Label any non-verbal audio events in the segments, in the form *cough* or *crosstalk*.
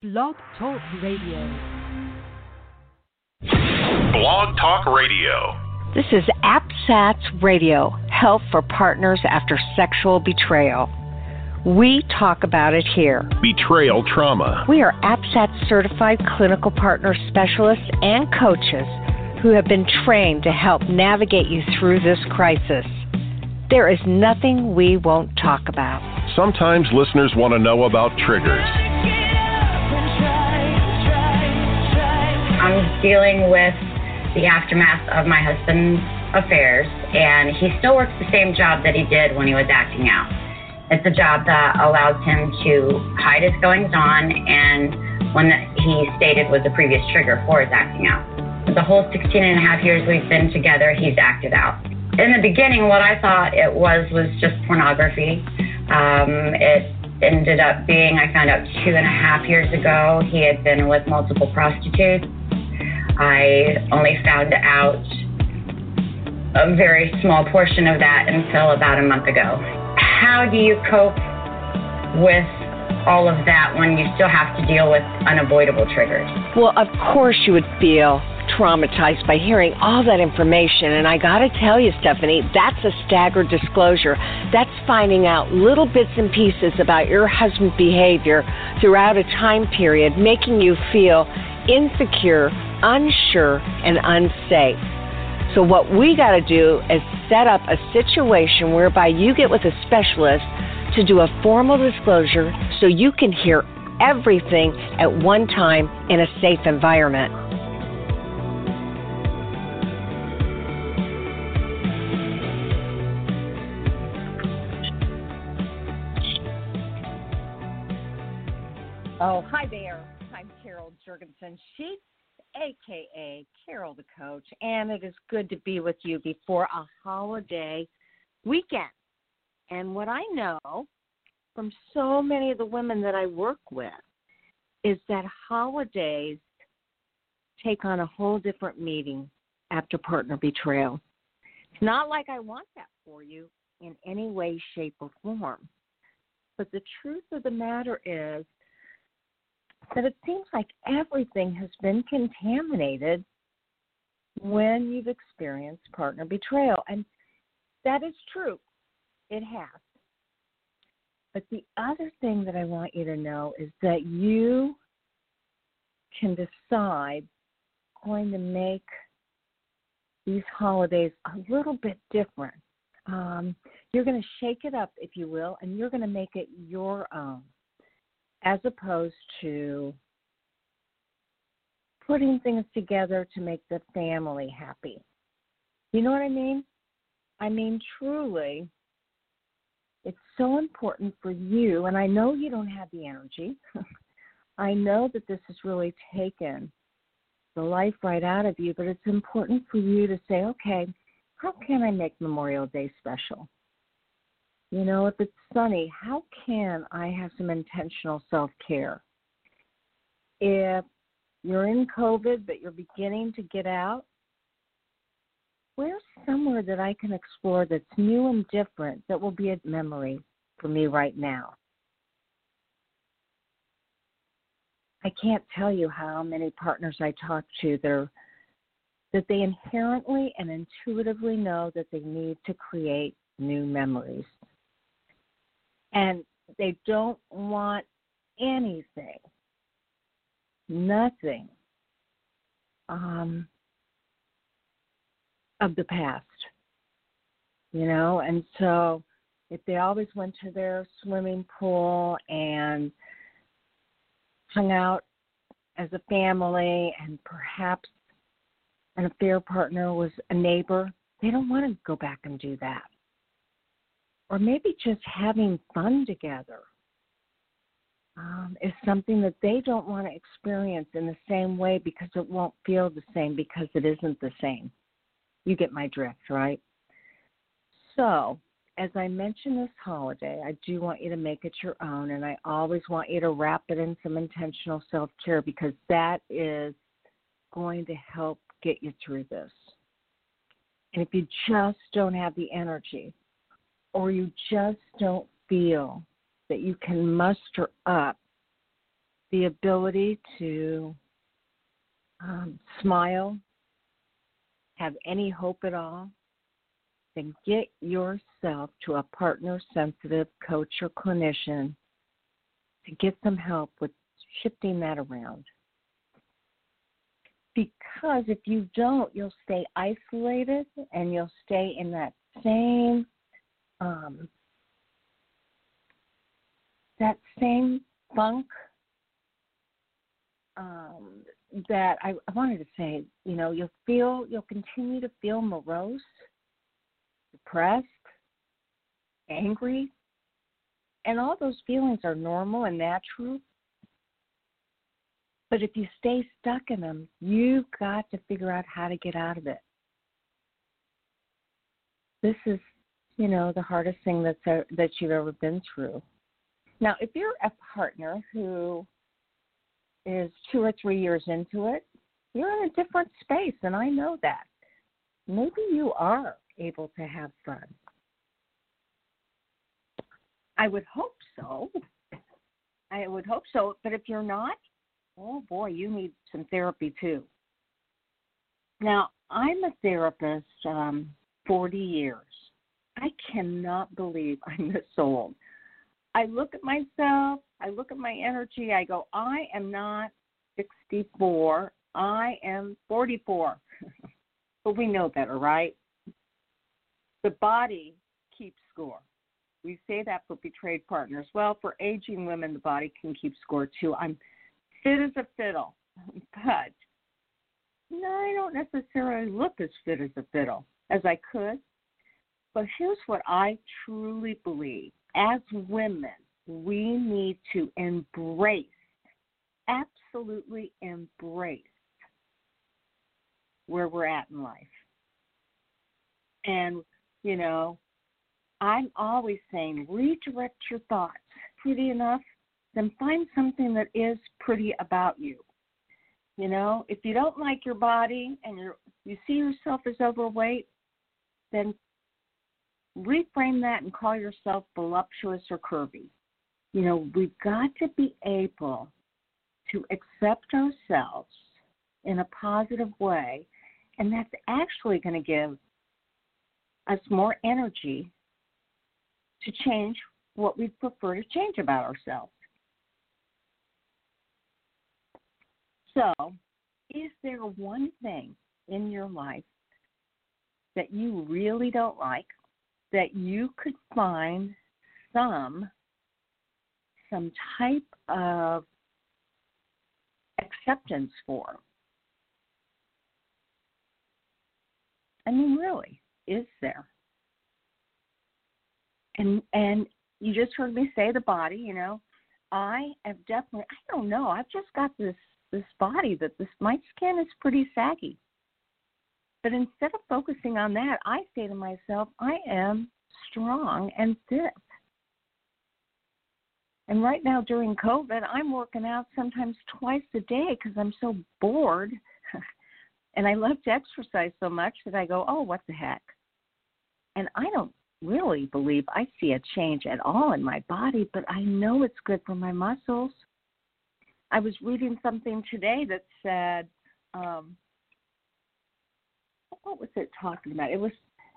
Blog Talk Radio. Blog Talk Radio. This is APSATS Radio, Help for Partners After Sexual Betrayal. We talk about it here. Betrayal trauma. We are APSAT certified clinical partner specialists and coaches who have been trained to help navigate you through this crisis. There is nothing we won't talk about. Sometimes listeners want to know about triggers. Dealing with the aftermath of my husband's affairs, and he still works the same job that he did when he was acting out. It's a job that allows him to hide his goings on and one that he stated was a previous trigger for his acting out. The whole 16 and a half years we've been together, he's acted out. In the beginning, what I thought it was was just pornography. Um, it ended up being, I found out two and a half years ago, he had been with multiple prostitutes. I only found out a very small portion of that until about a month ago. How do you cope with all of that when you still have to deal with unavoidable triggers? Well, of course, you would feel traumatized by hearing all that information. And I got to tell you, Stephanie, that's a staggered disclosure. That's finding out little bits and pieces about your husband's behavior throughout a time period, making you feel insecure, unsure, and unsafe. So, what we got to do is set up a situation whereby you get with a specialist to do a formal disclosure so you can hear everything at one time in a safe environment. Oh, hi there. I'm Sheets aka Carol the Coach, and it is good to be with you before a holiday weekend. And what I know from so many of the women that I work with is that holidays take on a whole different meaning after partner betrayal. It's not like I want that for you in any way, shape, or form. But the truth of the matter is that it seems like everything has been contaminated when you've experienced partner betrayal. And that is true, it has. But the other thing that I want you to know is that you can decide going to make these holidays a little bit different. Um, you're going to shake it up, if you will, and you're going to make it your own as opposed to putting things together to make the family happy. You know what I mean? I mean, truly, it's so important for you, and I know you don't have the energy. *laughs* I know that this has really taken the life right out of you, but it's important for you to say, okay, how can I make Memorial Day special? You know, if it's sunny, how can I have some intentional self care? If you're in COVID but you're beginning to get out, where's somewhere that I can explore that's new and different that will be a memory for me right now? I can't tell you how many partners I talk to that are that they inherently and intuitively know that they need to create new memories and they don't want anything, nothing um, of the past, you know. And so, if they always went to their swimming pool and hung out as a family, and perhaps an affair partner was a neighbor, they don't want to go back and do that or maybe just having fun together um, is something that they don't want to experience in the same way because it won't feel the same because it isn't the same. You get my drift, right? So, as I mentioned this holiday, I do want you to make it your own, and I always want you to wrap it in some intentional self care because that is going to help get you through this. And if you just don't have the energy, or you just don't feel that you can muster up the ability to um, smile, have any hope at all, then get yourself to a partner sensitive coach or clinician to get some help with shifting that around. Because if you don't, you'll stay isolated and you'll stay in that same um, that same funk um, that I, I wanted to say, you know, you'll feel, you'll continue to feel morose, depressed, angry, and all those feelings are normal and natural. But if you stay stuck in them, you've got to figure out how to get out of it. This is, you know, the hardest thing that's uh, that you've ever been through. Now, if you're a partner who is two or three years into it, you're in a different space, and I know that. Maybe you are able to have fun. I would hope so. I would hope so. But if you're not, oh boy, you need some therapy too. Now, I'm a therapist um, 40 years. I cannot believe I'm this old. I look at myself, I look at my energy, I go, I am not 64, I am 44. *laughs* but we know better, right? The body keeps score. We say that for betrayed partners. Well, for aging women, the body can keep score too. I'm fit as a fiddle, *laughs* but I don't necessarily look as fit as a fiddle as I could. But here's what I truly believe as women, we need to embrace, absolutely embrace where we're at in life. And, you know, I'm always saying redirect your thoughts. Pretty enough, then find something that is pretty about you. You know, if you don't like your body and you're you see yourself as overweight, then reframe that and call yourself voluptuous or curvy. You know, we've got to be able to accept ourselves in a positive way, and that's actually going to give us more energy to change what we prefer to change about ourselves. So, is there one thing in your life that you really don't like that you could find some some type of acceptance for. I mean, really, is there? And and you just heard me say the body. You know, I have definitely. I don't know. I've just got this this body that this my skin is pretty saggy. But instead of focusing on that, I say to myself, I am strong and fit. And right now during COVID, I'm working out sometimes twice a day because I'm so bored. *laughs* and I love to exercise so much that I go, oh, what the heck? And I don't really believe I see a change at all in my body, but I know it's good for my muscles. I was reading something today that said, um, what was it talking about? It was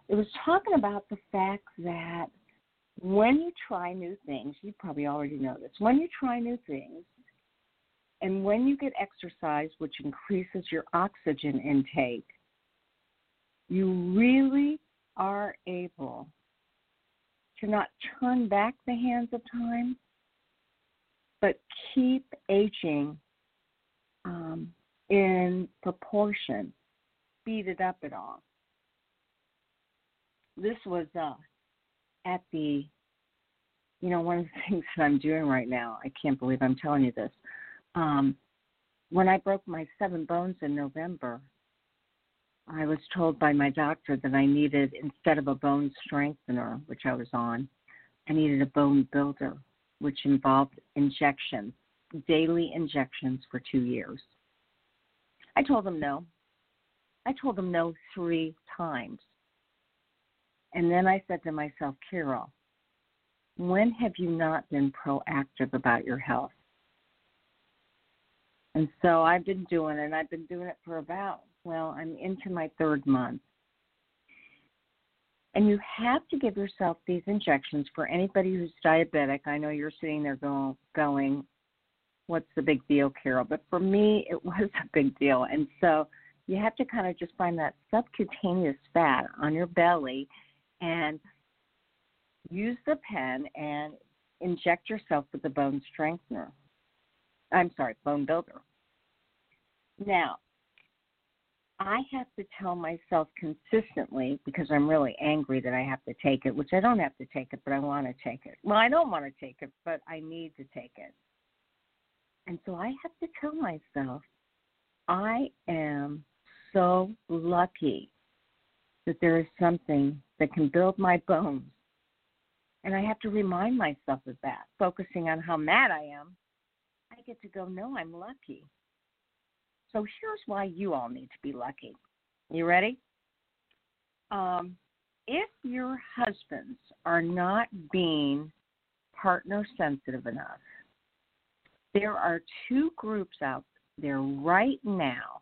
it was talking about the fact that when you try new things, you probably already know this. When you try new things, and when you get exercise, which increases your oxygen intake, you really are able to not turn back the hands of time, but keep aging um, in proportion speed it up at all. This was uh, at the, you know, one of the *laughs* things that I'm doing right now. I can't believe I'm telling you this. Um, when I broke my seven bones in November, I was told by my doctor that I needed, instead of a bone strengthener, which I was on, I needed a bone builder, which involved injections, daily injections for two years. I told them no. I told them no three times. And then I said to myself, Carol, when have you not been proactive about your health? And so I've been doing it. I've been doing it for about, well, I'm into my third month. And you have to give yourself these injections for anybody who's diabetic. I know you're sitting there going, going, what's the big deal, Carol? But for me, it *laughs* was a big deal. And so you have to kind of just find that subcutaneous fat on your belly and use the pen and inject yourself with the bone strengthener. I'm sorry, bone builder. Now, I have to tell myself consistently because I'm really angry that I have to take it, which I don't have to take it, but I want to take it. Well, I don't want to take it, but I need to take it. And so I have to tell myself, I am so lucky that there is something that can build my bones. And I have to remind myself of that, focusing on how mad I am. I get to go, no, I'm lucky. So here's why you all need to be lucky. You ready? Um, if your husbands are not being partner sensitive enough, there are two groups out there right now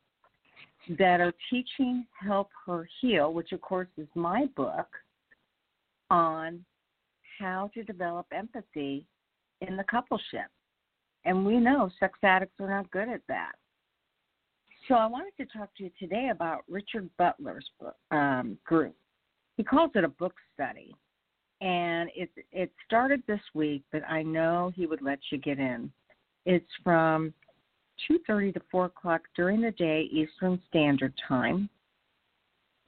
that are teaching Help Her Heal, which of course is my book, on how to develop empathy in the coupleship. And we know sex addicts are not good at that. So I wanted to talk to you today about Richard Butler's um, group. He calls it a book study, and it it started this week, but I know he would let you get in. It's from 2:30 to 4 o'clock during the day Eastern Standard Time.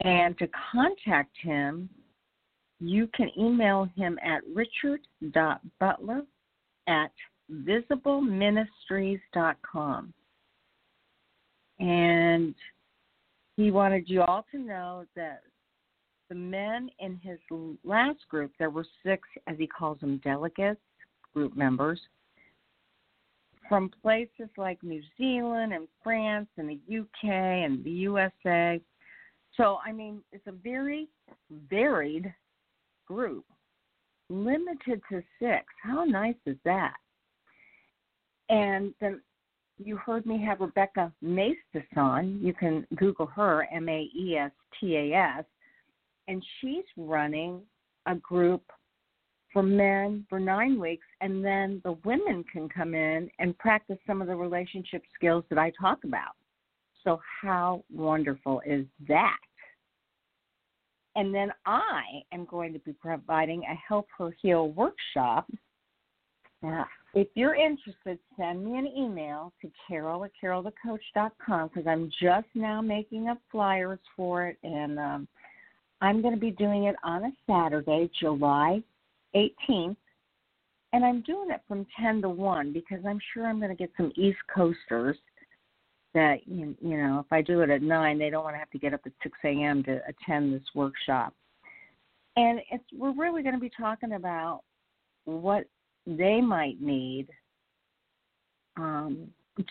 And to contact him, you can email him at richard.butler at visibleministries.com. And he wanted you all to know that the men in his last group, there were six, as he calls them, delegates, group members, from places like New Zealand and France and the UK and the USA. So, I mean, it's a very varied group, limited to six. How nice is that? And then you heard me have Rebecca Maestas on. You can Google her, M A E S T A S, and she's running a group for men for nine weeks, and then the women can come in and practice some of the relationship skills that I talk about. So, how wonderful is that? And then I am going to be providing a Help Her Heal workshop. Now, if you're interested, send me an email to carol at carolthecoach.com because I'm just now making up flyers for it. And um, I'm going to be doing it on a Saturday, July 18th. And I'm doing it from 10 to 1 because I'm sure I'm going to get some East Coasters that, you know, if I do it at 9, they don't want to have to get up at 6 a.m. to attend this workshop. And it's we're really going to be talking about what they might need um,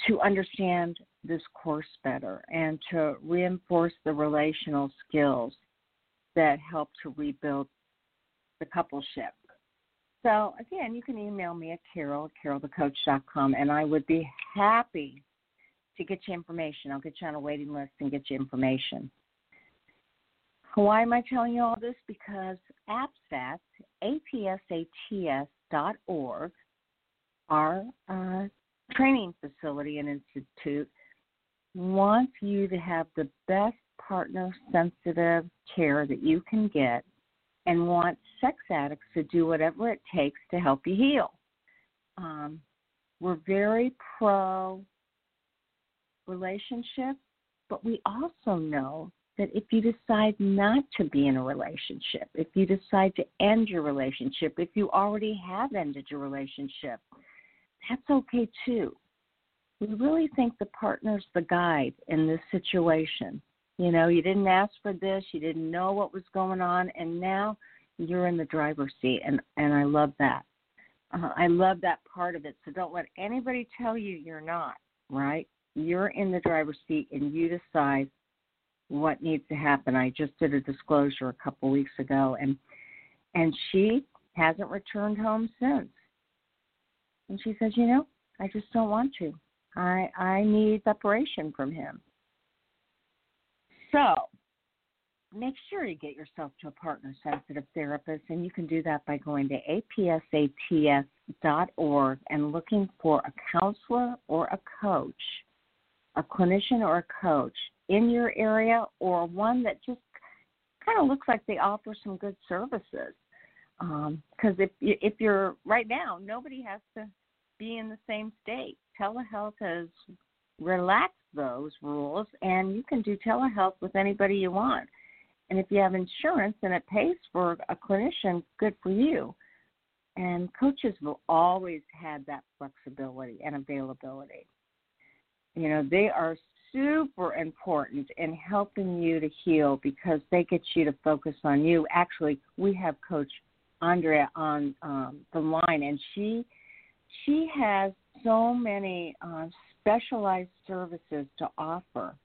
to understand this course better and to reinforce the relational skills that help to rebuild the coupleship. So again, you can email me at carol at carolthecoach.com and I would be happy to get you information. I'll get you on a waiting list and get you information. Why am I telling you all this? Because APSATS, A-P-S-A-T-S dot org, our uh, training facility and institute, wants you to have the best partner sensitive care that you can get and wants sex addicts to do whatever it takes to help you heal. Um, we're very pro relationship, but we also know that if you decide not to be in a relationship, if you decide to end your relationship, if you already have ended your relationship, that's okay too. We really think the partner's the guide in this situation. You know, you didn't ask for this, you didn't know what was going on, and now you're in the driver's seat, and and I love that. Uh, I love that part of it. So don't let anybody tell you you're not. Right? You're in the driver's seat, and you decide what needs to happen. I just did a disclosure a couple weeks ago, and and she hasn't returned home since. And she says, you know, I just don't want to. I I need separation from him. So make sure you get yourself to a partner sensitive therapist, and you can do that by going to apsats.org and looking for a counselor or a coach, a clinician or a coach in your area, or one that just kind of looks like they offer some good services. Because um, if if you're right now, nobody has to be in the same state. Telehealth has relaxed those rules, and you can do telehealth with anybody you want. And if you have insurance and it pays for a clinician, good for you. And coaches will always have that flexibility and availability. You know, they are super important in helping you to heal because they get you to focus on you. Actually, we have Coach Andrea on um, the line, and she she has so many uh, specialized services to offer.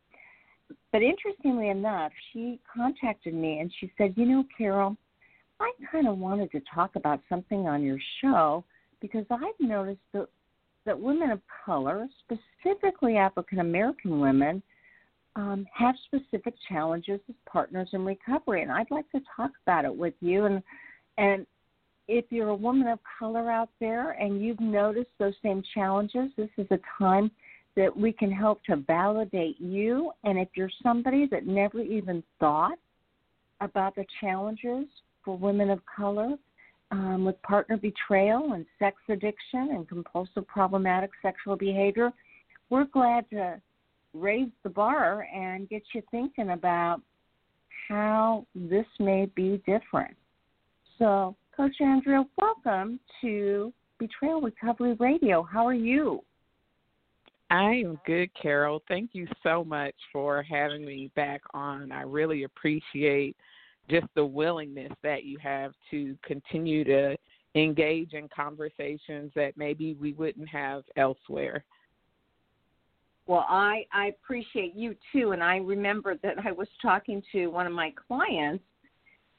But interestingly enough, she contacted me and she said, You know, Carol, I kind of wanted to talk about something on your show because I've noticed that, that women of color, specifically African American women, um, have specific challenges as partners in recovery, and I'd like to talk about it with you. And and if you're a woman of color out there and you've noticed those same challenges, this is a time that we can help to validate you. And if you're somebody that never even thought about the challenges for women of color um, with partner betrayal and sex addiction and compulsive problematic sexual behavior, we're glad to raise the bar and get you thinking about how this may be different. So, Coach Andrea, welcome to Betrayal Recovery Radio. How are you? I am good, Carol. Thank you so much for having me back on. I really appreciate just the willingness that you have to continue to engage in conversations that maybe we wouldn't have elsewhere. Well, I I appreciate you too, and I remember that I was talking to one of my clients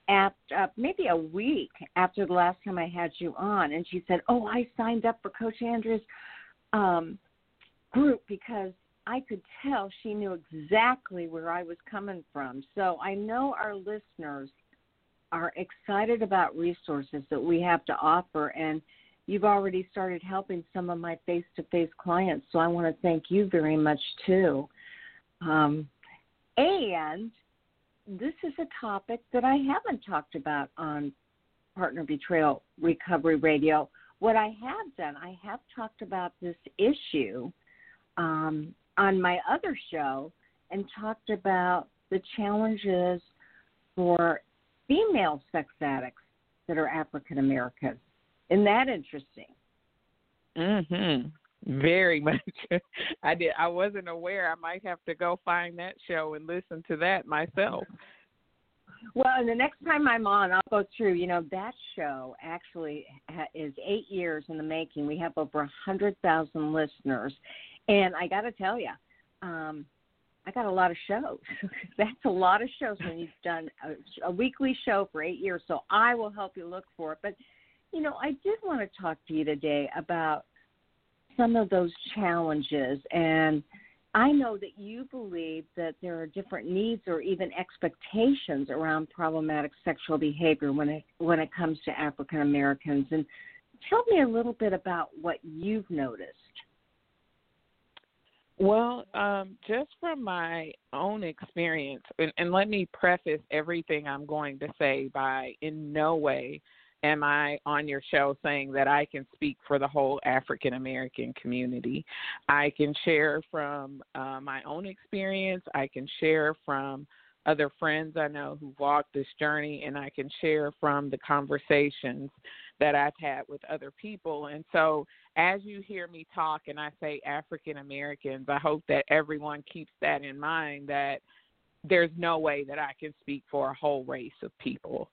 at uh, maybe a week after the last time I had you on, and she said, "Oh, I signed up for Coach Andrea's. um, group because I could tell she knew exactly where I was coming from. So I know our listeners are excited about resources that we have to offer, and you've already started helping some of my face to face clients. So I want to thank you very much, too. Um, and this is a topic that I haven't talked about on Partner Betrayal Recovery Radio. What I have done, I have talked about this issue um, on my other show and talked about the challenges for female sex addicts that are African American. Isn't that interesting? Mhm. Very *laughs* much. I did. I wasn't aware. I might have to go find that show and listen to that myself. Well, and the next time I'm on, I'll go through. You know, that show actually is eight years in the making. We have over a hundred thousand listeners, and I got to tell you, um, I got a lot of shows. *laughs* That's a lot of shows when you've done a, a weekly show for eight years. So I will help you look for it. But, you know, I did want to talk to you today about some of those challenges. And I know that you believe that there are different needs or even expectations around problematic sexual behavior when it when it comes to African Americans. And tell me a little bit about what you've noticed. Well, um, just from my own experience, and, and let me preface everything I'm going to say by in no way am I on your show saying that I can speak for the whole African American community. I can share from uh, my own experience, I can share from other friends I know who walked this journey, and I can share from the conversations that I've had with other people. And so, as you hear me talk and I say African Americans, I hope that everyone keeps that in mind that there's no way that I can speak for a whole race of people.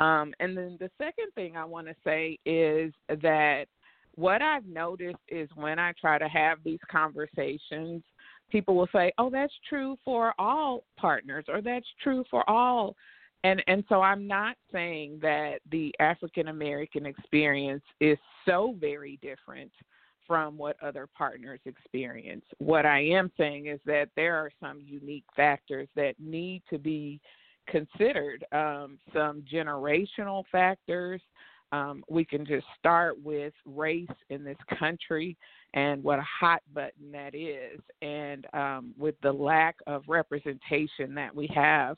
Um, and then the second thing I want to say is that what I've noticed is when I try to have these conversations, people will say, "Oh, that's true for all partners," or "That's true for all." And and so I'm not saying that the African American experience is so very different from what other partners experience. What I am saying is that there are some unique factors that need to be considered, um, some generational factors. Um, we can just start with race in this country and what a hot button that is, and um, with the lack of representation that we have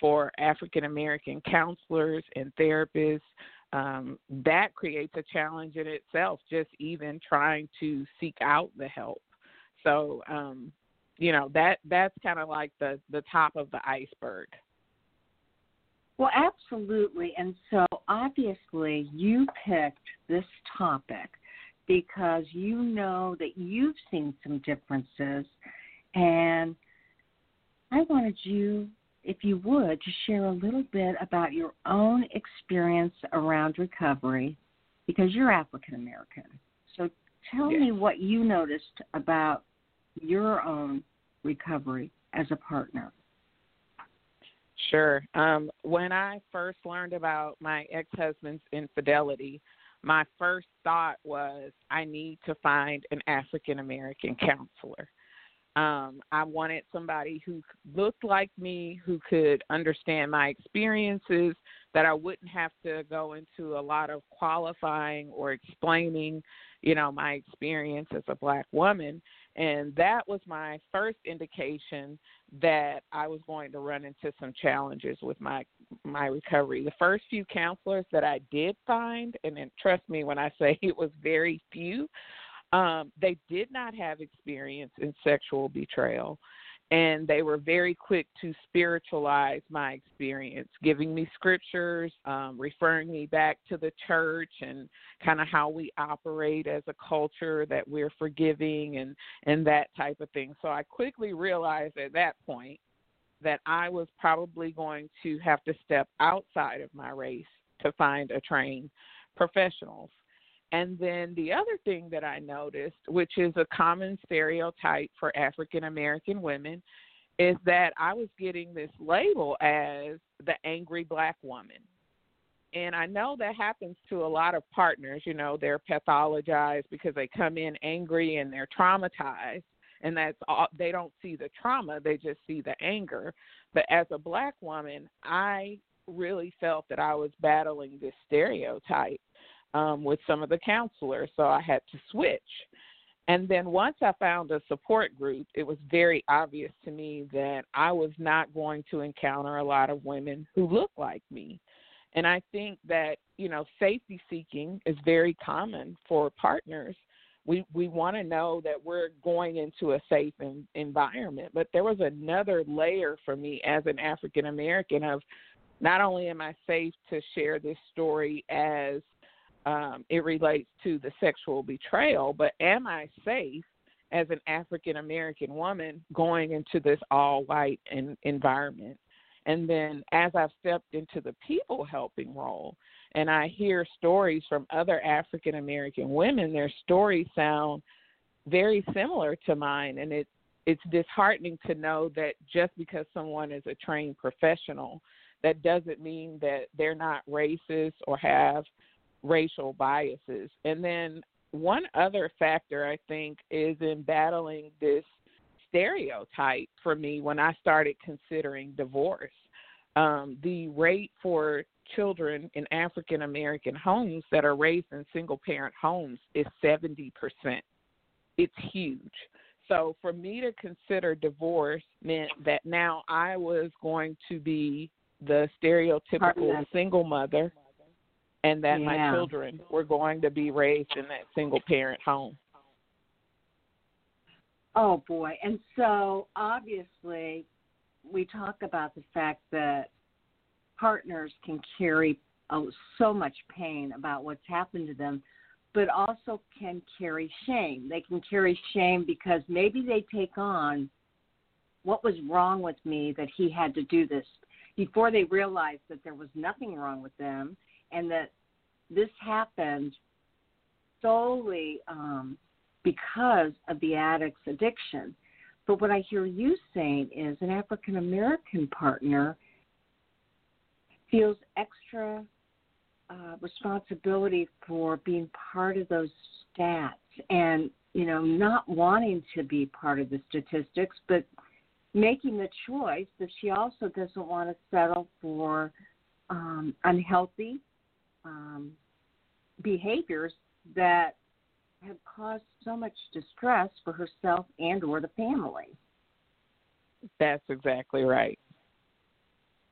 for African American counselors and therapists um, that creates a challenge in itself, just even trying to seek out the help. So, um, you know, that that's kind of like the the top of the iceberg. Well, absolutely. And so obviously you picked this topic because you know that you've seen some differences and I wanted you if you would, to share a little bit about your own experience around recovery because you're African American. So tell yes. me what you noticed about your own recovery as a partner. Sure. Um, when I first learned about my ex husband's infidelity, my first thought was I need to find an African American counselor. Um, I wanted somebody who looked like me, who could understand my experiences, that I wouldn't have to go into a lot of qualifying or explaining, you know, my experience as a black woman. And that was my first indication that I was going to run into some challenges with my my recovery. The first few counselors that I did find, and then trust me when I *laughs* say it was very few, um, they did not have experience in sexual betrayal, and they were very quick to spiritualize my experience, giving me scriptures, um, referring me back to the church and kind of how we operate as a culture that we're forgiving and and that type of thing. So I quickly realized at that point that I was probably going to have to step outside of my race to find a trained professionals. And then the other thing that I noticed, which is a common stereotype for African American women, is that I was getting this label as the angry black woman. And I know that happens to a lot of partners. You know, they're pathologized because they come in angry and they're traumatized. And that's all, they don't see the trauma, they just see the anger. But as a black woman, I really felt that I was battling this stereotype um, with some of the counselors, so I had to switch. And then once I found a support group, it was very obvious to me that I was not going to encounter a lot of women who look like me. And I think that, you know, safety seeking is very common for partners. We we want to know that we're going into a safe in, environment, but there was another layer for me as an African American of not only am I safe to share this story as um, it relates to the sexual betrayal, but am I safe as an African American woman going into this all white environment? And then as I've stepped into the people helping role, and I hear stories from other African American women, their stories sound very similar to mine, and it it's disheartening to know that just because someone is a trained professional, that doesn't mean that they're not racist or have racial biases. And then one other factor I think is in battling this stereotype for me when I started considering divorce. Um, the rate for children in African American homes that are raised in single parent homes is 70%. It's huge. So for me to consider divorce meant that now I was going to be the stereotypical single mother and that yeah. my children were going to be raised in that single parent home. Oh boy. And so obviously we talk about the fact that partners can carry oh, so much pain about what's happened to them, but also can carry shame. They can carry shame because maybe they take on what was wrong with me that he had to do this before they realize that there was nothing wrong with them and that this happened solely um, because of the addict's addiction. But what I hear you saying is an African American partner feels extra uh, responsibility for being part of those stats and you know not wanting to be part of the statistics, but making the choice that she also doesn't want to settle for um, unhealthy um, behaviors that have caused so much distress for herself and or the family. That's exactly right.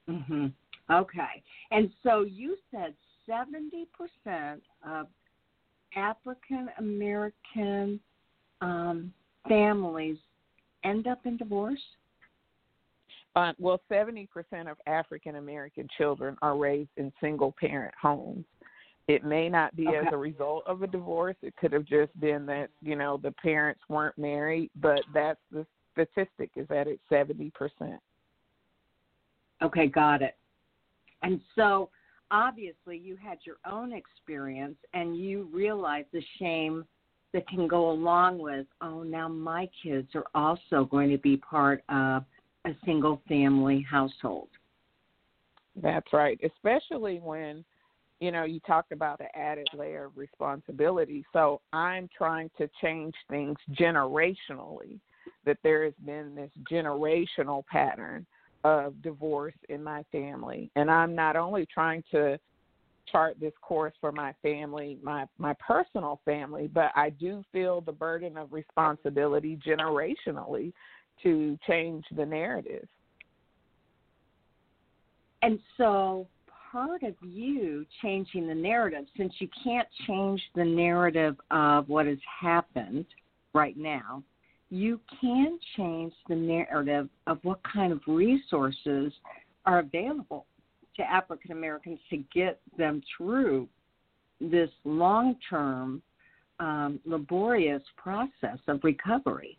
Mhm. Okay. And so you said 70% of African American um, families end up in divorce? Uh, well, 70% of African American children are raised in single parent homes. It may not be Okay. as a result of a divorce. It could have just been that, you know, the parents weren't married, but that's the statistic is that it's 70%. Okay, got it. And so obviously you had your own experience and you realized the shame that can go along with, oh, now my kids are also going to be part of a single family household. That's right, especially when you know you talked about an added layer of responsibility. So I'm trying to change things generationally. That there has been this generational pattern of divorce in my family, and I'm not only trying to chart this course for my family, my my personal family, but I do feel the burden of responsibility generationally to change the narrative. And so part of you changing the narrative, since you can't change the narrative of what has happened right now, you can change the narrative of what kind of resources are available to African Americans to get them through this long term, um, laborious process of recovery.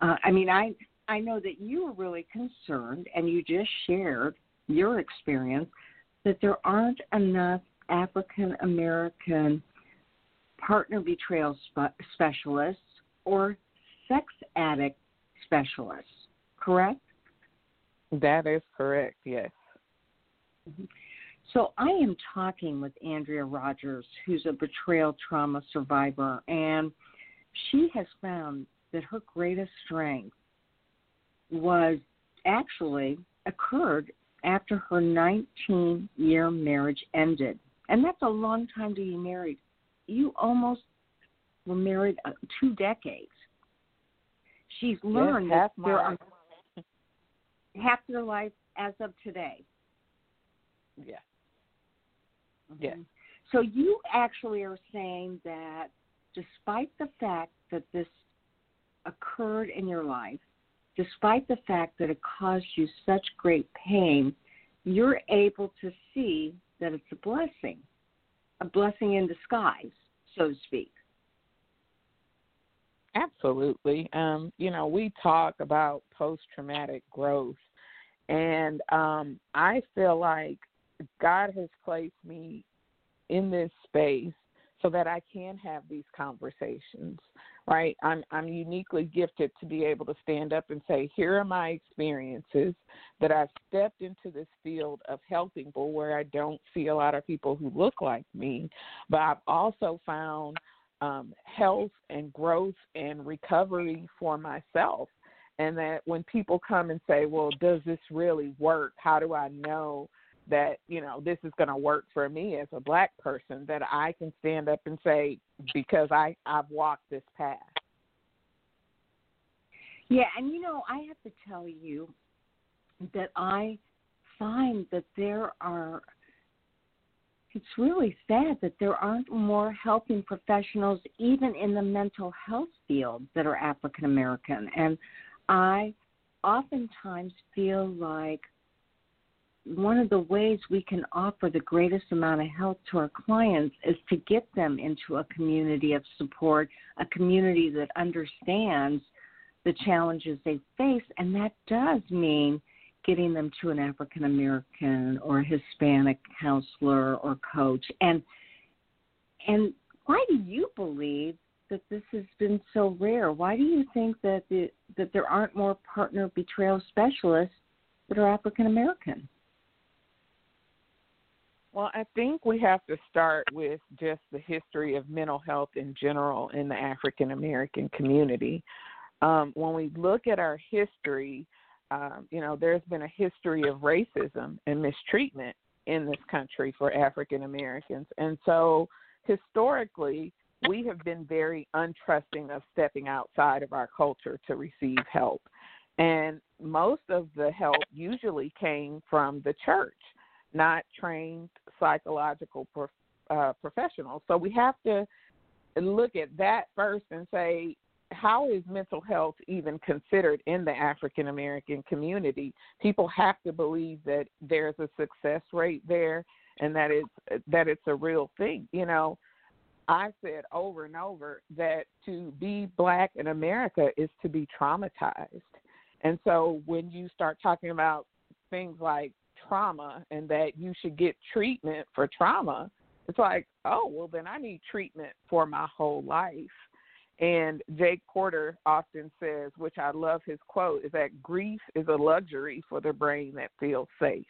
Uh, I mean, I I know that you were really concerned, and you just shared your experience that there aren't enough African American partner betrayal spe- specialists or sex addict specialists. Correct? That is correct. Yes. So I am talking with Andrea Rogers, who's a betrayal trauma survivor, and she has found that her greatest strength was actually occurred after her 19 year marriage ended. And that's a long time to be married. You almost were married uh, two decades. She's learned yes, that there are *laughs* half their life as of today. Yeah. Yeah. Mhm. So you actually are saying that despite the fact that this occurred in your life, despite the fact that it caused you such great pain, you're able to see that it's a blessing, a blessing in disguise, so to speak. Absolutely. Um, you know, we talk about post traumatic growth and um I feel like God has placed me in this space so that I can have these conversations. Right? I'm I'm uniquely gifted to be able to stand up and say, here are my experiences that I've stepped into this field of helping people where I don't see a lot of people who look like me, but I've also found um, health and growth and recovery for myself. And that when people come and say, well, does this really work? How do I know that, you know, this is going to work for me as a black person? That I can stand up and say, because I, I've walked this path. Yeah, and you know, I have to tell you that I find that there are it's really sad that there aren't more helping professionals even in the mental health field that are African American and I oftentimes feel like one of the ways we can offer the greatest amount of help to our clients is to get them into a community of support, a community that understands the challenges they face, and that does mean getting them to an African American or Hispanic counselor or coach. And and why do you believe that this has been so rare? Why do you think that the, that there aren't more partner betrayal specialists that are African American? Well, I think we have to start with just the history of mental health in general in the African American community. Um, when we look at our history, um, you know, there's been a history of racism and mistreatment in this country for African Americans. And so historically, we have been very untrusting of stepping outside of our culture to receive help. And most of the help usually came from the church, not trained psychological prof- uh, professionals. So we have to look at that first and say, how is mental health even considered in the African American community? People have to believe that there's a success rate there and that it's that it's a real thing. You know, I've said over and over that to be black in America is to be traumatized. And so when you start talking about things like trauma and that you should get treatment for trauma, it's like, oh, well, then I need treatment for my whole life. And Jake Porter often says, which I love his quote, is that grief is a luxury for the brain that feels safe.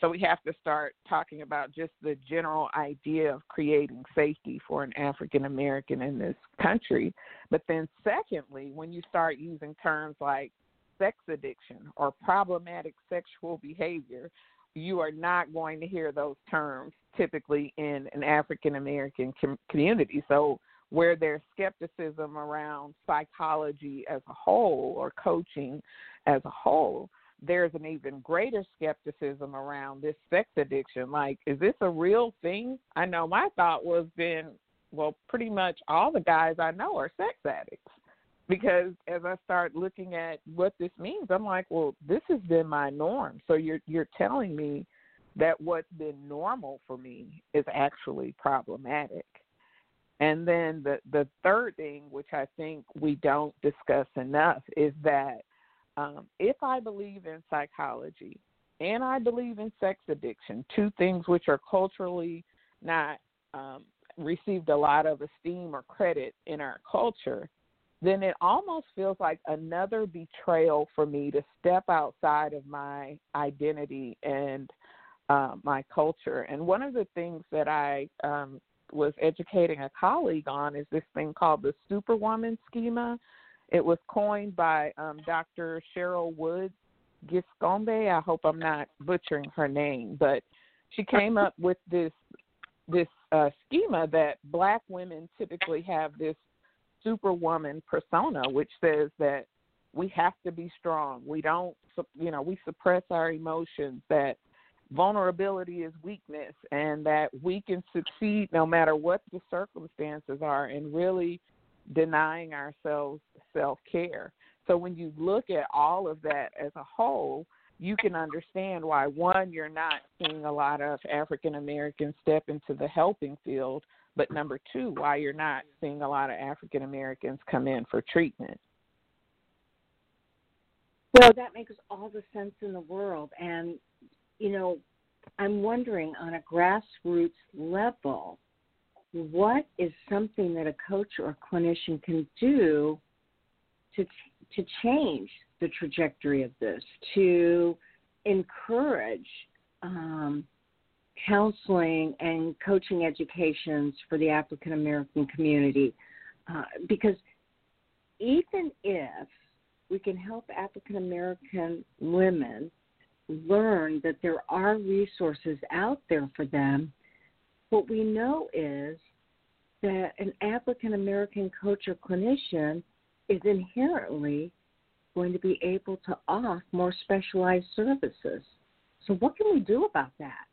So we have to start talking about just the general idea of creating safety for an African American in this country. But then, secondly, when you start using terms like sex addiction or problematic sexual behavior, you are not going to hear those terms typically in an African American com- community. So, where there's skepticism around psychology as a whole or coaching as a whole, there's an even greater skepticism around this sex addiction. Like, is this a real thing? I know my thought was then, well, pretty much all the guys I know are sex addicts. Because as I start looking at what this means, I'm like, well, this has been my norm. So you're you're telling me that what's been normal for me is actually problematic. And then the the third thing, which I think we don't discuss enough, is that um, if I believe in psychology and I believe in sex addiction, two things which are culturally not um, received a lot of esteem or credit in our culture, then it almost feels like another betrayal for me to step outside of my identity and uh, my culture. And one of the things that I um, was educating a colleague on is this thing called the Superwoman schema. It was coined by um, Dr. Cheryl Woods Giscombe. I hope I'm not butchering her name, but she came up with this this uh, schema that black women typically have this superwoman persona, which says that we have to be strong. We don't, you know, we suppress our emotions. That vulnerability is weakness, and that we can succeed no matter what the circumstances are. And really denying ourselves self care. So when you look at all of that as a whole, you can understand why one, you're not seeing a lot of African Americans step into the helping field, but number two, why you're not seeing a lot of African Americans come in for treatment. Well, that makes all the sense in the world. And, you know, I'm wondering on a grassroots level, what is something that a coach or a clinician can do to to change the trajectory of this, to encourage um, counseling and coaching educations for the African American community, uh, because even if we can help African American women learn that there are resources out there for them what we know is that an African American coach or clinician is inherently going to be able to offer more specialized services. So, what can we do about that?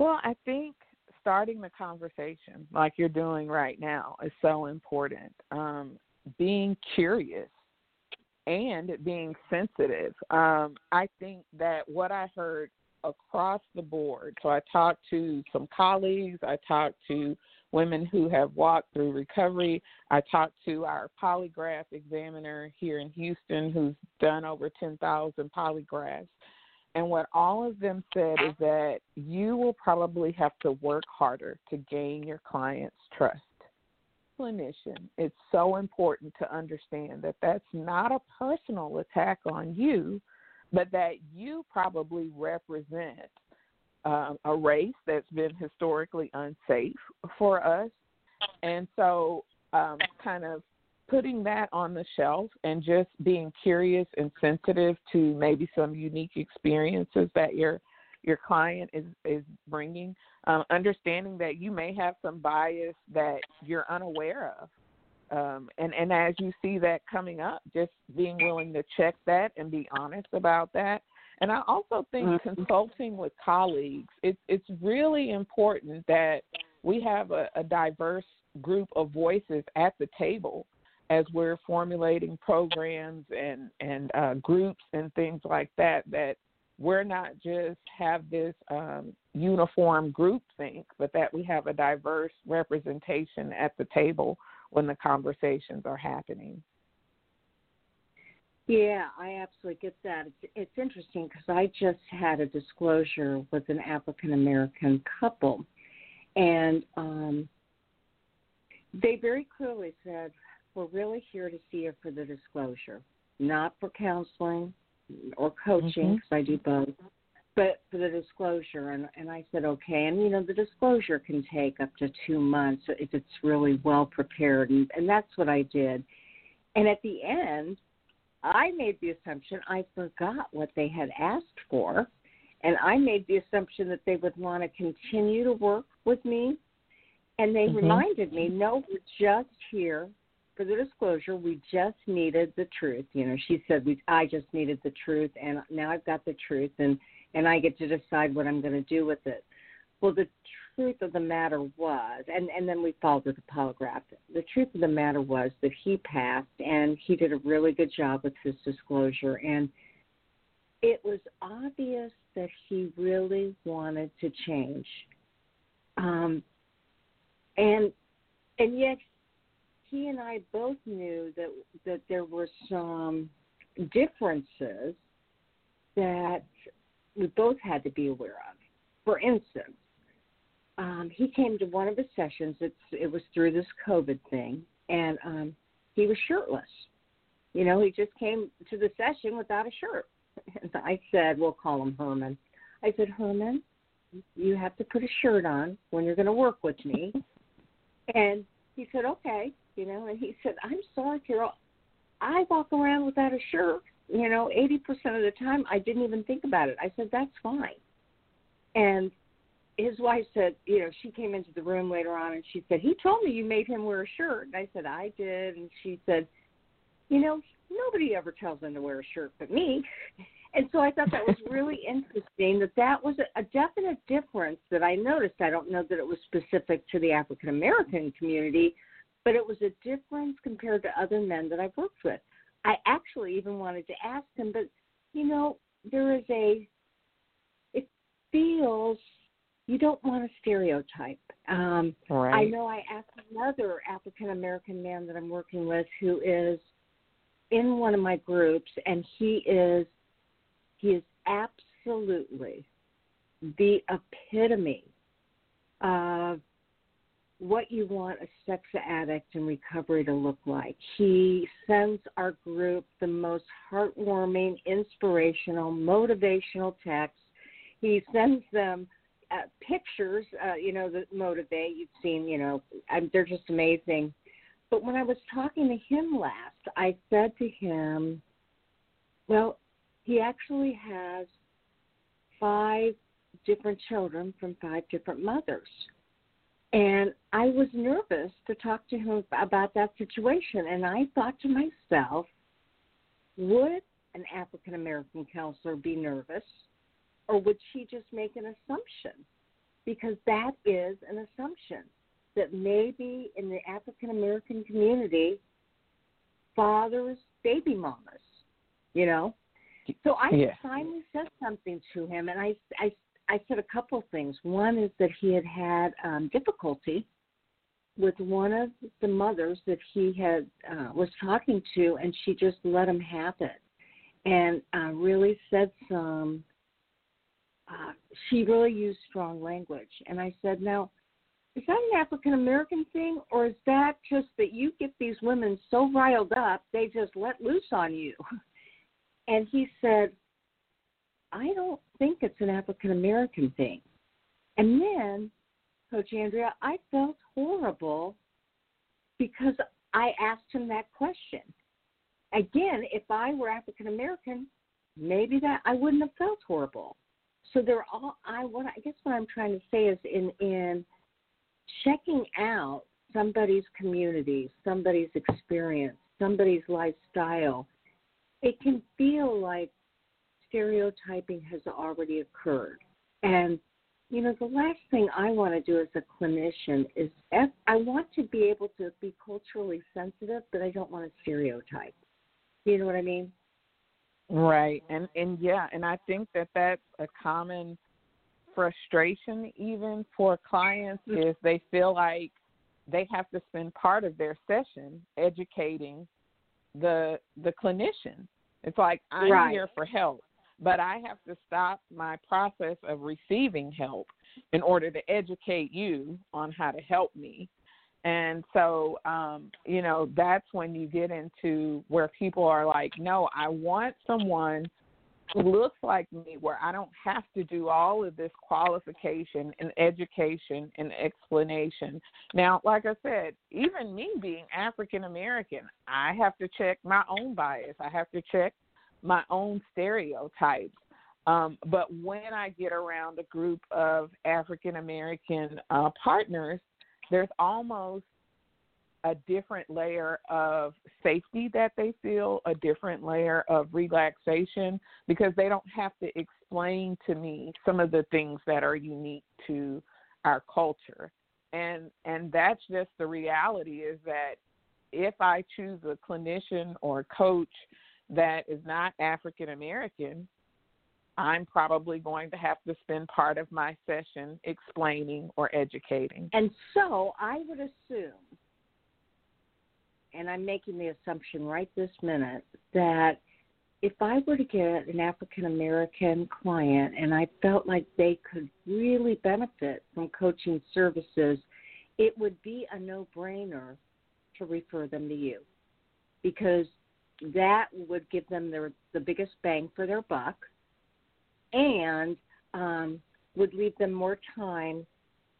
Well, I think starting the conversation like you're doing right now is so important. Um, being curious and being sensitive. Um, I think that what I heard across the board. So I talked to some colleagues, I talked to women who have walked through recovery, I talked to our polygraph examiner here in Houston who's done over 10,000 polygraphs. And what all of them said is that you will probably have to work harder to gain your client's trust. Clinician, it's so important to understand that that's not a personal attack on you but that you probably represent um, a race that's been historically unsafe for us. And so, um, kind of putting that on the shelf and just being curious and sensitive to maybe some unique experiences that your your client is is bringing, um, understanding that you may have some bias that you're unaware of. Um, and and as you see that coming up, just being willing to check that and be honest about that, and I also think mm-hmm. consulting with colleagues, it's it's really important that we have a, a diverse group of voices at the table as we're formulating programs and and uh, groups and things like that. That we're not just have this um, uniform group think, but that we have a diverse representation at the table when the conversations are happening. Yeah, I absolutely get that. It's it's interesting because I just had a disclosure with an African American couple, and um, they very clearly said, "We're really here to see you for the disclosure, not for counseling or coaching, because mm-hmm. I do both, but for the disclosure." And and I said, "Okay." And you know, the disclosure can take up to two months if it's really well prepared, and and that's what I did. And at the end I made the assumption I forgot what they had asked for, and I made the assumption that they would want to continue to work with me. And they mm-hmm. reminded me, no, we're just here for the disclosure. We just needed the truth. You know, she said, we, I just needed the truth, and now I've got the truth, and and I get to decide what I'm going to do with it. Well, the truth of the matter was, and, and then we followed with the polygraph. The truth of the matter was that he passed, and he did a really good job with his disclosure. And it was obvious that he really wanted to change. Um, and and yet he and I both knew that that there were some differences that we both had to be aware of. For instance, um, he came to one of his sessions. It's it was through this COVID thing, and um, he was shirtless. You know, he just came to the session without a shirt. *laughs* And I said, we'll call him Herman. I said, Herman, you have to put a shirt on when you're going to work with me. *laughs* and he said, okay. You know, and he said, I'm sorry, Carol. I walk around without a shirt. You know, 80% of the time, I didn't even think about it. I said, that's fine. And his wife said, you know, she came into the room later on and she said, he told me you made him wear a shirt. And I said, I did. And she said, you know, nobody ever tells him to wear a shirt but me. *laughs* And so I thought that was really interesting that that was a, a definite difference that I noticed. I don't know that it was specific to the African American community, but it was a difference compared to other men that I've worked with. I actually even wanted to ask him, but you know, there is a, it feels you don't want to stereotype. Um, right. I know I asked another African American man that I'm working with who is in one of my groups, and he is he is absolutely the epitome of what you want a sex addict in recovery to look like. He sends our group the most heartwarming, inspirational, motivational texts. He sends them uh, pictures, uh, you know, that motivate. You've seen, you know, I'm, they're just amazing. But when I was talking to him last, I said to him, well, he actually has five different children from five different mothers. And I was nervous to talk to him about that situation. And I thought to myself, would an African American counselor be nervous or would she just make an assumption? Because that is an assumption that maybe in the African American community, fathers, baby mamas, you know. So I yeah. finally said something to him, and I, I, I said a couple things. One is that he had had um, difficulty with one of the mothers that he had uh, was talking to, and she just let him have it, and uh, really said some uh, she really used strong language. And I said, now, is that an African American thing, or is that just that you get these women so riled up they just let loose on you? *laughs* And he said, I don't think it's an African American thing. And then, Coach Andrea, I felt horrible because I asked him that question. Again, if I were African American, maybe that I wouldn't have felt horrible. So they're all I what I guess what I'm trying to say is in in checking out somebody's community, somebody's experience, somebody's lifestyle, it can feel like stereotyping has already occurred. And you know, the last thing I want to do as a clinician is I want to be able to be culturally sensitive, but I don't want to stereotype. You know what I mean? Right. And and yeah, and I think that that's a common frustration even for clients mm-hmm. is they feel like they have to spend part of their session educating the the clinician. It's like I'm right. here for help, but I have to stop my process of receiving help in order to educate you on how to help me. And so, um, you know, that's when you get into where people are like, no, I want someone who looks like me where I don't have to do all of this qualification and education and explanation. Now, like I said, even me being African American, I have to check my own bias. I have to check my own stereotypes. Um, but when I get around a group of African American uh, partners, there's almost a different layer of safety that they feel, a different layer of relaxation, because they don't have to explain to me some of the things that are unique to our culture. And and that's just the reality is that if I choose a clinician or a coach that is not African American, I'm probably going to have to spend part of my session explaining or educating. And so I would assume and I'm making the assumption right this minute that if I were to get an African American client and I felt like they could really benefit from coaching services, it would be a no brainer to refer them to you because that would give them their, the biggest bang for their buck and um, would leave them more time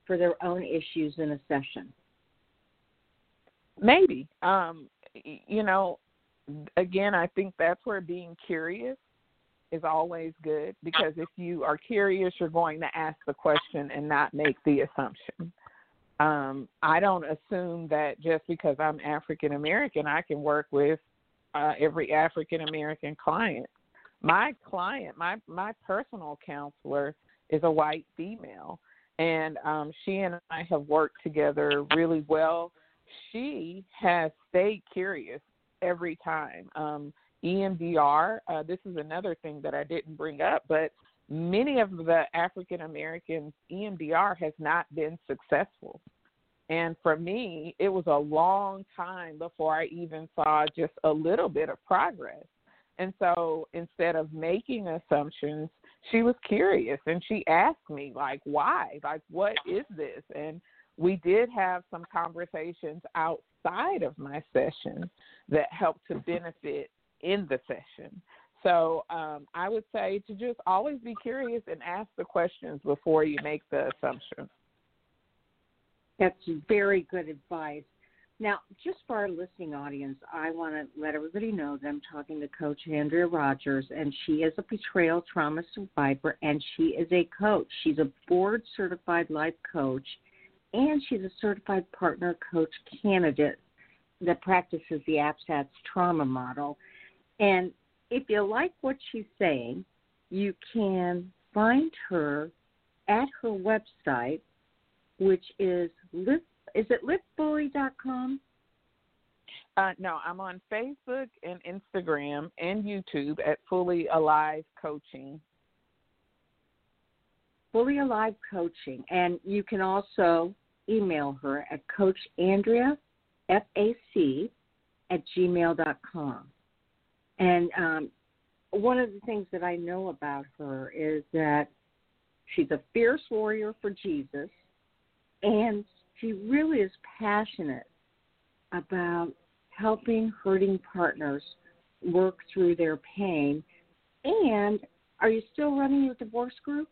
for their own issues in a session. Maybe. Um, you know, again, I think that's where being curious is always good because if you are curious, you're going to ask the question and not make the assumption. Um, I don't assume that just because I'm African American, I can work with uh, every African American client. My client, my my personal counselor, is a white female, and um, she and I have worked together really well she has stayed curious every time. Um, EMDR, uh, this is another thing that I didn't bring up, but many of the African Americans, EMDR has not been successful. And for me, it was a long time before I even saw just a little bit of progress. And so instead of making assumptions, she was curious and she asked me, like, why? Like, what is this? And we did have some conversations outside of my session that helped to benefit in the session. So um, I would say to just always be curious and ask the questions before you make the assumption. That's very good advice. Now, just for our listening audience, I want to let everybody know that I'm talking to Coach Andrea Rogers, and she is a betrayal trauma survivor, and she is a coach. She's a board certified life coach and she's a certified partner coach candidate that practices the APSATS trauma model. And if you like what she's saying, you can find her at her website, which is lift, is it liftbully.com? Uh, no, I'm on Facebook and Instagram and YouTube at Fully Alive Coaching. Fully Alive Coaching. And you can also email her at Coach Andrea, F-A-C, at gmail.com. And um, one of the things that I know about her is that she's a fierce warrior for Jesus, and she really is passionate about helping hurting partners work through their pain. And are you still running your divorce group?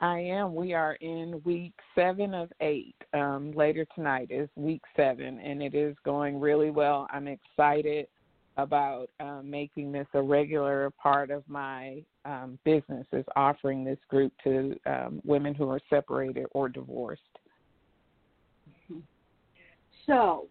I am. We are in week seven of eight. Um, later tonight is week seven, and it is going really well. I'm excited about um, making this a regular part of my um, business, is offering this group to um, women who are separated or divorced. So,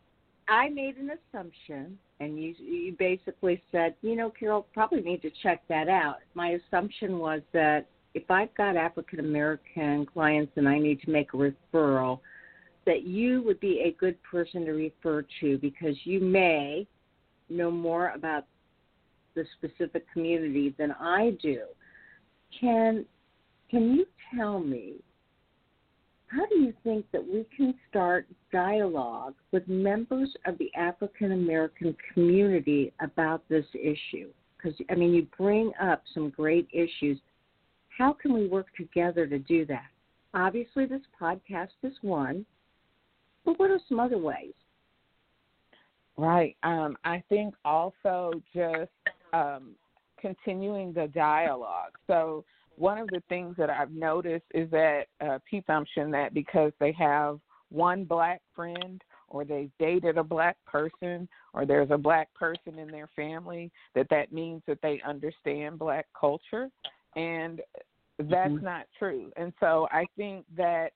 I made an assumption, and you you basically said, you know, Carol, probably need to check that out. My assumption was that if I've got African American clients and I need to make a referral, that you would be a good person to refer to because you may know more about the specific community than I do. Can can you tell me how do you think that we can start dialogue with members of the African American community about this issue? Because I mean, you bring up some great issues how can we work together to do that? Obviously, this podcast is one, but what are some other ways? Right. Um, I think also just um, continuing the dialogue. So, one of the things that I've noticed is that uh, assumption that because they have one black friend or they've dated a black person or there's a black person in their family that that means that they understand black culture and that's mm-hmm. not true. And so I think that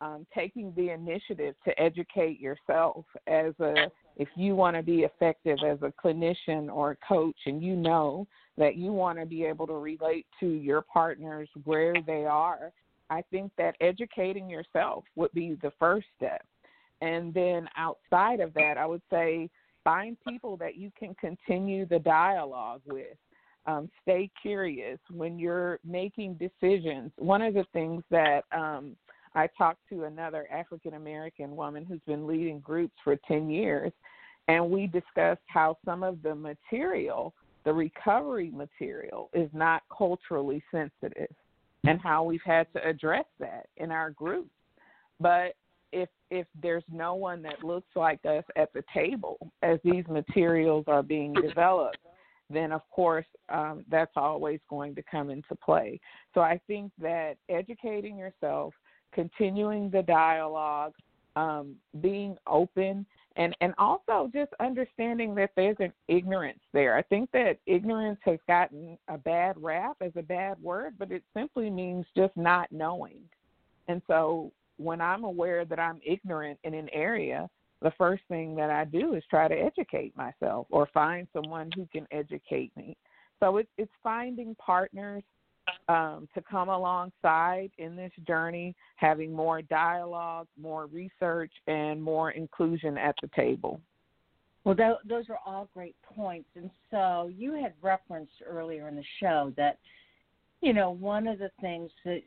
um, taking the initiative to educate yourself as a if you want to be effective as a clinician or a coach and you know that you want to be able to relate to your partners where they are i think that educating yourself would be the first step and then outside of that i would say find people that you can continue the dialogue with um, stay curious when you're making decisions. One of the things that um, I talked to another African American woman who's been leading groups for 10 years, and we discussed how some of the material, the recovery material, is not culturally sensitive and how we've had to address that in our groups. But if if there's no one that looks like us at the table as these materials are being developed, then of course um, that's always going to come into play. So I think that educating yourself, continuing the dialogue, um, being open, and and also just understanding that there's an ignorance there. I think that ignorance has gotten a bad rap as a bad word, but it simply means just not knowing. And so when I'm aware that I'm ignorant in an area, the first thing that I do is try to educate myself or find someone who can educate me. So it's it's finding partners um, to come alongside in this journey, having more dialogue, more research, and more inclusion at the table. Well, th- those are all great points. And so you had referenced earlier in the show that, you know, one of the things that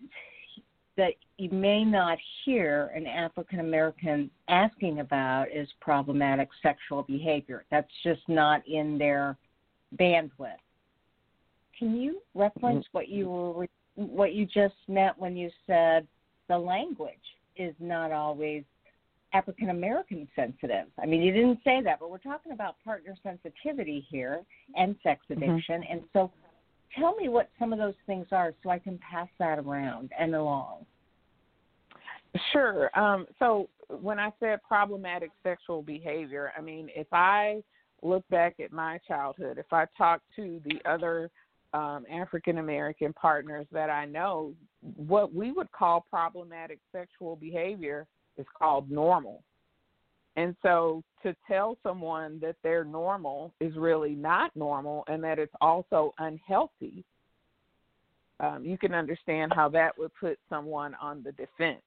that you may not hear an African American asking about is problematic sexual behavior. That's just not in their bandwidth. Can you reference what you were what you just meant when you said the language is not always African American sensitive? I mean, you didn't say that, but we're talking about partner sensitivity here and sex mm-hmm. addiction, mm-hmm. and so tell me what some of those things are so I can pass that around and along. Sure. Um, so when I said problematic sexual behavior, I mean, if I look back at my childhood, if I talk to the other um, African American partners that I know, what we would call problematic sexual behavior is called normal. And so to tell someone that they're normal is really not normal and that it's also unhealthy, um, you can understand how that would put someone on the defense.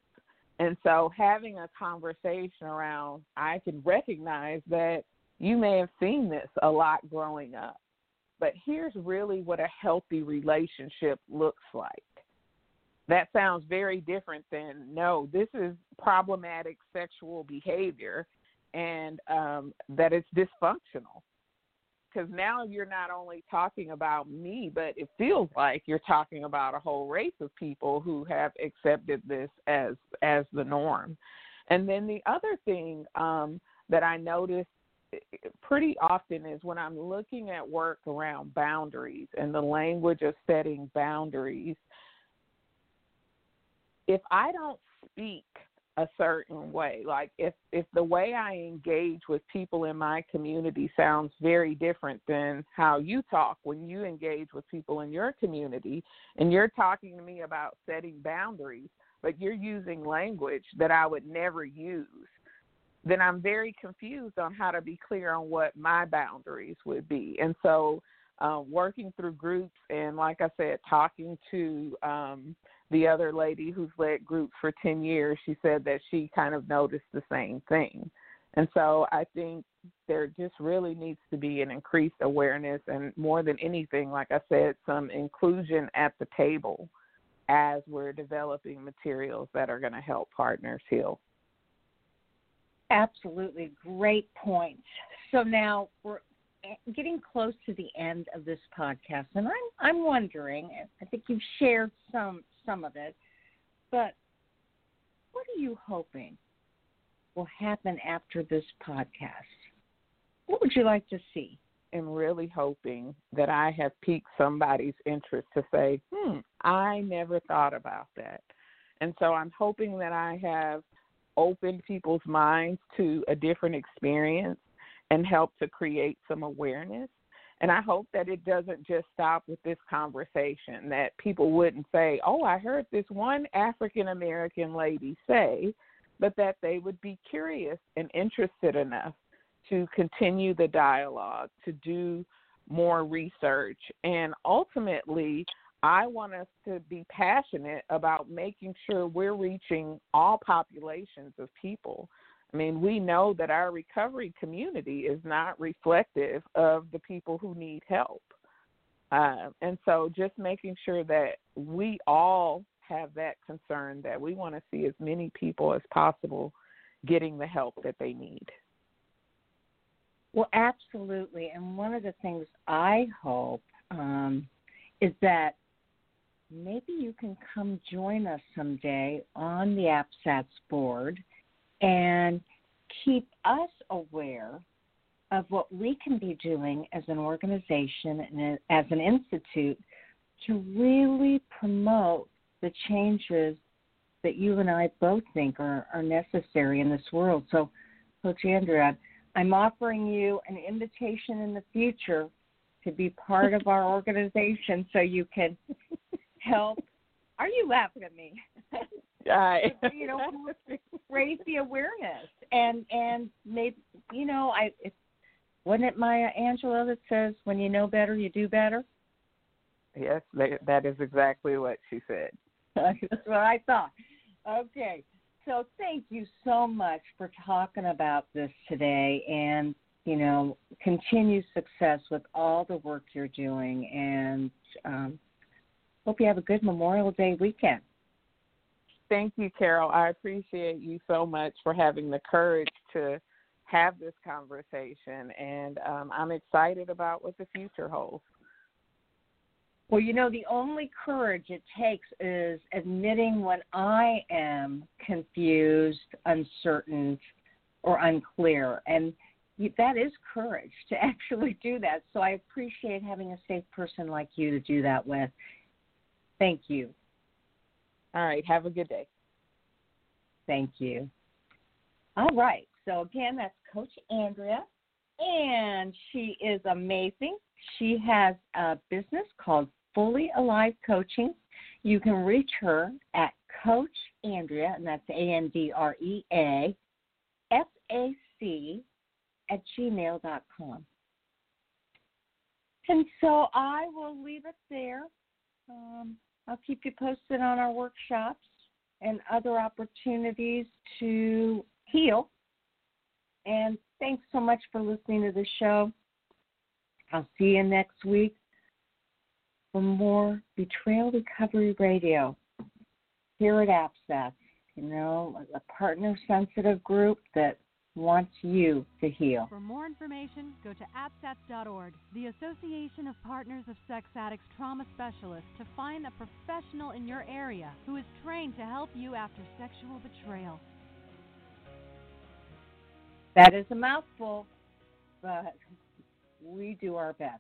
And so having a conversation around, I can recognize that you may have seen this a lot growing up, but here's really what a healthy relationship looks like. That sounds very different than no, this is problematic sexual behavior and um, that it's dysfunctional because now you're not only talking about me, but it feels like you're talking about a whole race of people who have accepted this as as the norm. And then the other thing um, that I notice eh, pretty often is when I'm looking at work around boundaries and the language of setting boundaries. if I don't speak a certain way, like if if the way I engage with people in my community sounds very different than how you talk when you engage with people in your community and you're talking to me about setting boundaries, but you're using language that I would never use, then I'm very confused on how to be clear on what my boundaries would be. And so uh, working through groups and, like I said, talking to um, the other lady who's led groups for 10 years, she said that she kind of noticed the same thing. And so I think there just really needs to be an increased awareness and more than anything, like I said, some inclusion at the table as we're developing materials that are going to help partners heal. Absolutely. Great point. So now we're getting close to the end of this podcast, and I'm I'm wondering. I think you've shared some some of it, but what are you hoping will happen after this podcast? What would you like to see? I'm really hoping that I have piqued somebody's interest to say, hmm, I never thought about that. And so I'm hoping that I have opened people's minds to a different experience and help to create some awareness. And I hope that it doesn't just stop with this conversation, that people wouldn't say, Oh, I heard this one African American lady say, but that they would be curious and interested enough to continue the dialogue, to do more research. And ultimately, I want us to be passionate about making sure we're reaching all populations of people I mean, we know that our recovery community is not reflective of the people who need help. Uh, and so just making sure that we all have that concern that we want to see as many people as possible getting the help that they need. Well, absolutely. And one of the things I hope um, is that maybe you can come join us someday on the APSATS board and keep us aware of what we can be doing as an organization and as an institute to really promote the changes that you and I both think are, are necessary in this world. So, Coach Andrea, I'm offering you an invitation in the future to be part of our organization so you can help. Are you laughing at me? *laughs* I, *laughs* you know, raise the awareness and and maybe you know, I it, wasn't it Maya Angelou that says, "When you know better, you do better." Yes, that is exactly what she said. *laughs* That's what I thought. Okay, so thank you so much for talking about this today, and you know, continue success with all the work you're doing, and um, hope you have a good Memorial Day weekend thank you, Carol. I appreciate you so much for having the courage to have this conversation, and um, I'm excited about what the future holds. Well, you know, the only courage it takes is admitting when I am confused, uncertain, or unclear. And that is courage *laughs* to actually do that. So I appreciate having a safe person like you to do that with. Thank you. All right. Have a good day. Thank you. All right. So, again, that's Coach Andrea, and she is amazing. She has a business called Fully Alive Coaching. You can reach her at Coach Andrea, and that's A N D R E A F A C at gmail.com. And so I will leave it there. Um, I'll keep you posted on our workshops and other opportunities to heal. And thanks so much for listening to the show. I'll see you next week for more Betrayal Recovery Radio here at APSATS. You know, a partner sensitive group that wants you to heal. For more information, go to APSATS.org, the Association of Partners of Sex Addicts Trauma Specialists, to find a professional in your area who is trained to help you after sexual betrayal. That is a mouthful, but we do our best.